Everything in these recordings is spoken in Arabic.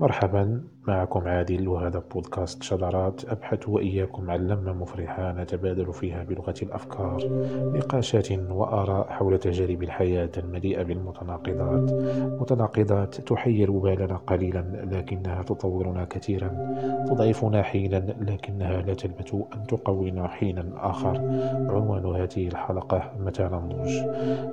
مرحبا. معكم عادل وهذا بودكاست شذرات أبحث وإياكم عن لمة مفرحة نتبادل فيها بلغة الأفكار نقاشات وآراء حول تجارب الحياة المليئة بالمتناقضات. متناقضات تحير بالنا قليلا لكنها تطورنا كثيرا. تضعفنا حينا لكنها لا تلبث أن تقوينا حينا آخر. عنوان هذه الحلقة متى ننضج؟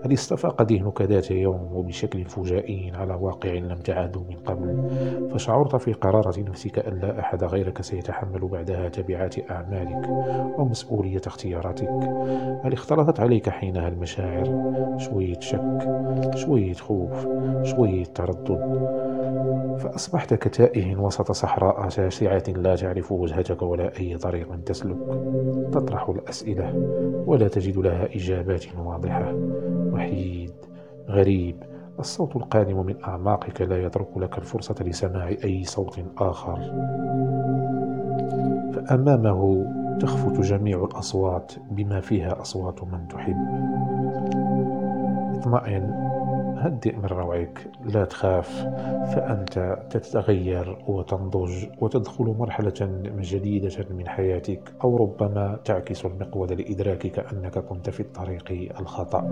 هل استفاق ذهنك ذات يوم وبشكل فجائي على واقع لم تعهده من قبل؟ فشعرت في قرارة نفسك أن لا أحد غيرك سيتحمل بعدها تبعات أعمالك ومسؤولية اختياراتك. هل اختلطت عليك حينها المشاعر؟ شوية شك شوية خوف شوية تردد. فأصبحت كتائه وسط صحراء شاسعة لا تعرف وجهتك ولا أي طريق تسلك. تطرح الأسئلة ولا تجد لها إجابات واضحة. وحيد غريب الصوت القادم من أعماقك لا يترك لك الفرصة لسماع أي صوت آخر. فأمامه تخفت جميع الأصوات بما فيها أصوات من تحب. اطمئن. هدئ من روعك. لا تخاف فأنت تتغير وتنضج وتدخل مرحلة جديدة من حياتك أو ربما تعكس المقود لإدراكك أنك كنت في الطريق الخطأ.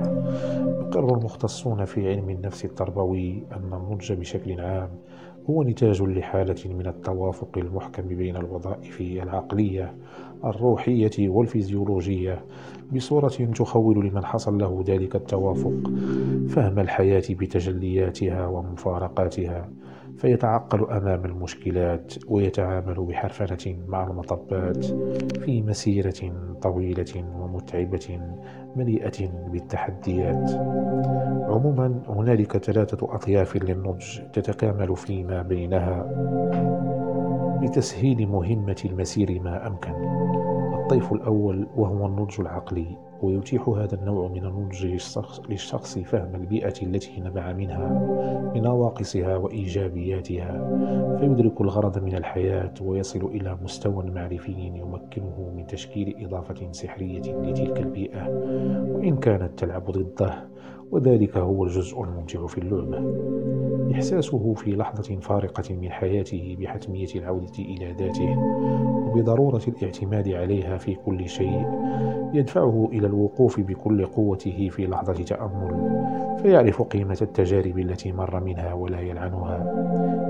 يقر المختصون في علم النفس التربوي أن النضج بشكل عام هو نتاج لحالة من التوافق المحكم بين الوظائف العقلية الروحية والفيزيولوجية بصورة تخول لمن حصل له ذلك التوافق فهم الحياة بتجلياتها ومفارقاتها. فيتعقل أمام المشكلات ويتعامل بحرفنة مع المطبات في مسيرة طويلة ومتعبة مليئة بالتحديات. عموما هنالك ثلاثة أطياف للنضج تتكامل فيما بينها لتسهيل مهمة المسير ما أمكن. الطيف الأول وهو النضج العقلي. ويتيح هذا النوع من النضج للشخص فهم البيئة التي نبع منها بنواقصها وإيجابياتها. فيدرك الغرض من الحياة ويصل إلى مستوى معرفي يمكنه من تشكيل إضافة سحرية لتلك البيئة. وإن كانت تلعب ضده وذلك هو الجزء الممتع في اللعبة إحساسه في لحظة فارقة من حياته بحتمية العودة إلى ذاته وبضرورة الاعتماد عليها في كل شيء يدفعه إلى الوقوف بكل قوته في لحظة تأمل. فيعرف قيمة التجارب التي مر منها ولا يلعنها.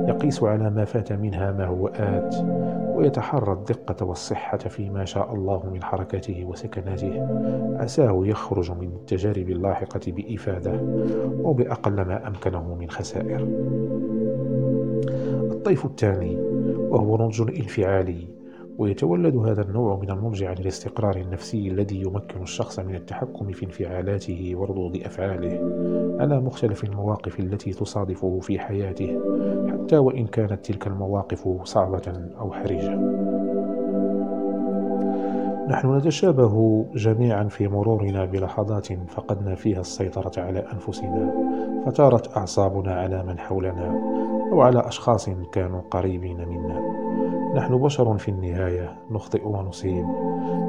يقيس على ما فات منها ما هو آت ويتحرى الدقة والصحة فيما شاء الله من حركاته وسكناته. عساه يخرج من التجارب اللاحقة بإفادة وبأقل ما أمكنه من خسائر. الطيف الثاني وهو نضج انفعالي ويتولد هذا النوع من النضج عن الاستقرار النفسي الذي يمكن الشخص من التحكم في انفعالاته وردود أفعاله على مختلف المواقف التي تصادفه في حياته حتى وإن كانت تلك المواقف صعبة أو حرجة. نحن نتشابه جميعا في مرورنا بلحظات فقدنا فيها السيطرة على أنفسنا فثارت أعصابنا على من حولنا أو على أشخاص كانوا قريبين منا. نحن بشر في النهاية نخطئ ونصيب.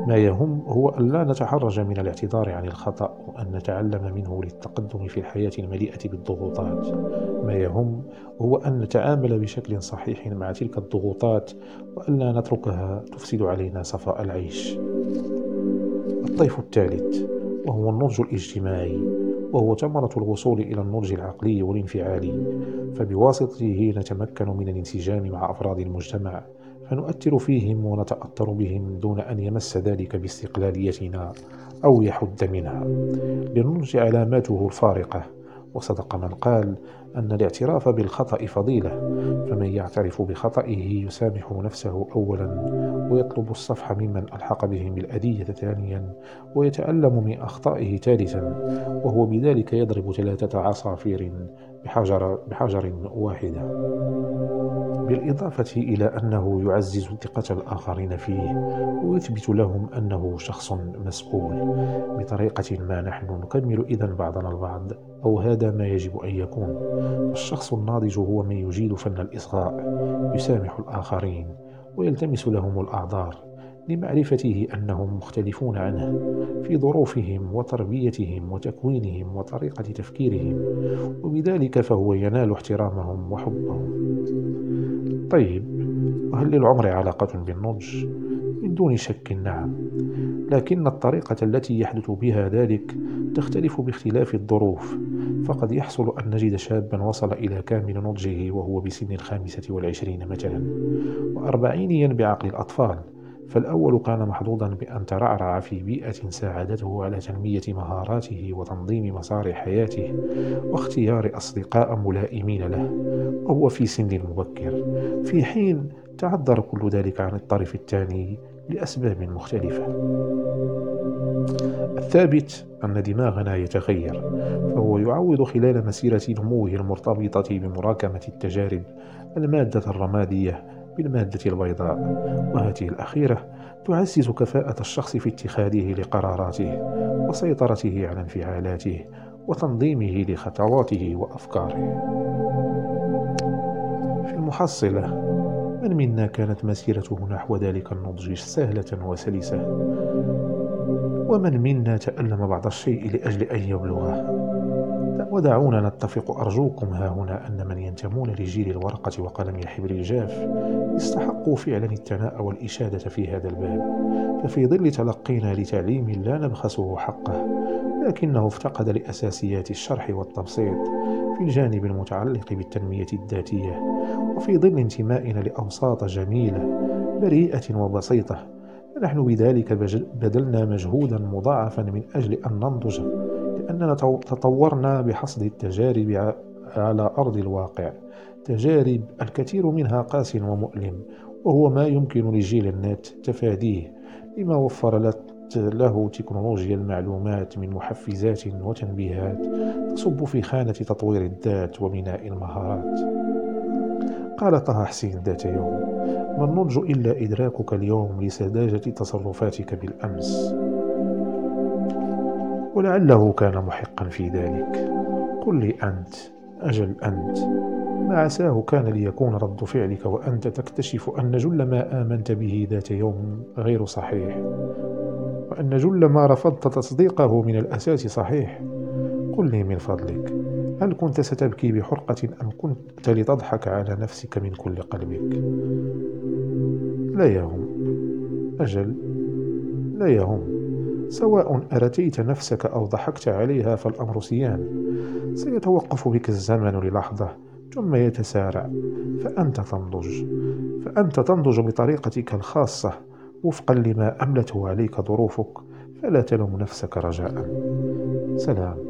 ما يهم هو أن لا نتحرج من الاعتذار عن الخطأ وأن نتعلم منه للتقدم في الحياة المليئة بالضغوطات. ما يهم هو أن نتعامل بشكل صحيح مع تلك الضغوطات وأن لا نتركها تفسد علينا صفاء العيش. الطيف الثالث وهو النضج الاجتماعي وهو ثمرة الوصول إلى النضج العقلي والانفعالي. فبواسطته نتمكن من الانسجام مع أفراد المجتمع. فنؤثر فيهم ونتأثر بهم دون أن يمس ذلك باستقلاليتنا أو يحد منها. للنضج علاماته الفارقة. وصدق من قال أن الاعتراف بالخطأ فضيلة فمن يعترف بخطئه يسامح نفسه أولا ويطلب الصفح ممن ألحق بهم الأذية ثانيا ويتألم من أخطائه ثالثا وهو بذلك يضرب ثلاثة عصافير بحجر, بحجر واحدة. بالإضافة إلى أنه يعزز ثقة الآخرين فيه ويثبت لهم أنه شخص مسؤول بطريقة ما نحن نكمل إذا بعضنا البعض أو هذا ما يجب أن يكون. الشخص الناضج هو من يجيد فن الإصغاء يسامح الآخرين ويلتمس لهم الأعذار. لمعرفته أنهم مختلفون عنه في ظروفهم وتربيتهم وتكوينهم وطريقة تفكيرهم وبذلك فهو ينال احترامهم وحبهم طيب وهل للعمر علاقة بالنضج؟ من دون شك نعم لكن الطريقة التي يحدث بها ذلك تختلف باختلاف الظروف فقد يحصل أن نجد شابا وصل إلى كامل نضجه وهو بسن الخامسة والعشرين مثلا وأربعينيا بعقل الأطفال فالأول كان محظوظا بأن ترعرع في بيئة ساعدته على تنمية مهاراته وتنظيم مسار حياته واختيار أصدقاء ملائمين له وهو في سن مبكر. في حين تعذر كل ذلك عن الطرف الثاني لأسباب مختلفة. الثابت أن دماغنا يتغير فهو يعوض خلال مسيرة نموه المرتبطة بمراكمة التجارب المادة الرمادية بالمادة البيضاء وهذه الأخيرة تعزز كفاءة الشخص في اتخاذه لقراراته وسيطرته على انفعالاته وتنظيمه لخطواته وأفكاره. في المحصلة من منا كانت مسيرته نحو ذلك النضج سهلة وسلسة؟ ومن منا تألم بعض الشيء لأجل أن يبلغه؟ ودعونا نتفق أرجوكم ها هنا أن من ينتمون لجيل الورقة وقلم الحبر الجاف استحقوا فعلا الثناء والإشادة في هذا الباب. ففي ظل تلقينا لتعليم لا نبخسه حقه لكنه افتقد لأساسيات الشرح والتبسيط في الجانب المتعلق بالتنمية الذاتية وفي ظل انتمائنا لأوساط جميلة بريئة وبسيطة فنحن بذلك بذلنا مجهودا مضاعفا من أجل أن ننضج لأننا تطورنا بحصد التجارب على أرض الواقع. تجارب الكثير منها قاس ومؤلم وهو ما يمكن لجيل النت تفاديه لما وفر له تكنولوجيا المعلومات من محفزات وتنبيهات تصب في خانة تطوير الذات وبناء المهارات. قال طه حسين ذات يوم ما النضج إلا إدراكك اليوم لسذاجة تصرفاتك بالأمس. ولعله كان محقا في ذلك. قل لي أنت أجل أنت ما عساه كان ليكون رد فعلك وأنت تكتشف أن جل ما آمنت به ذات يوم غير صحيح وأن جل ما رفضت تصديقه من الأساس صحيح. قل لي من فضلك هل كنت ستبكي بحرقة أم كنت لتضحك على نفسك من كل قلبك؟ لا يهم أجل لا يهم. سواء أرتيت نفسك أو ضحكت عليها فالأمر سيان سيتوقف بك الزمن للحظة ثم يتسارع. فأنت تنضج. فأنت تنضج بطريقتك الخاصة وفقا لما أملته عليك ظروفك فلا تلوم نفسك رجاء. سلام.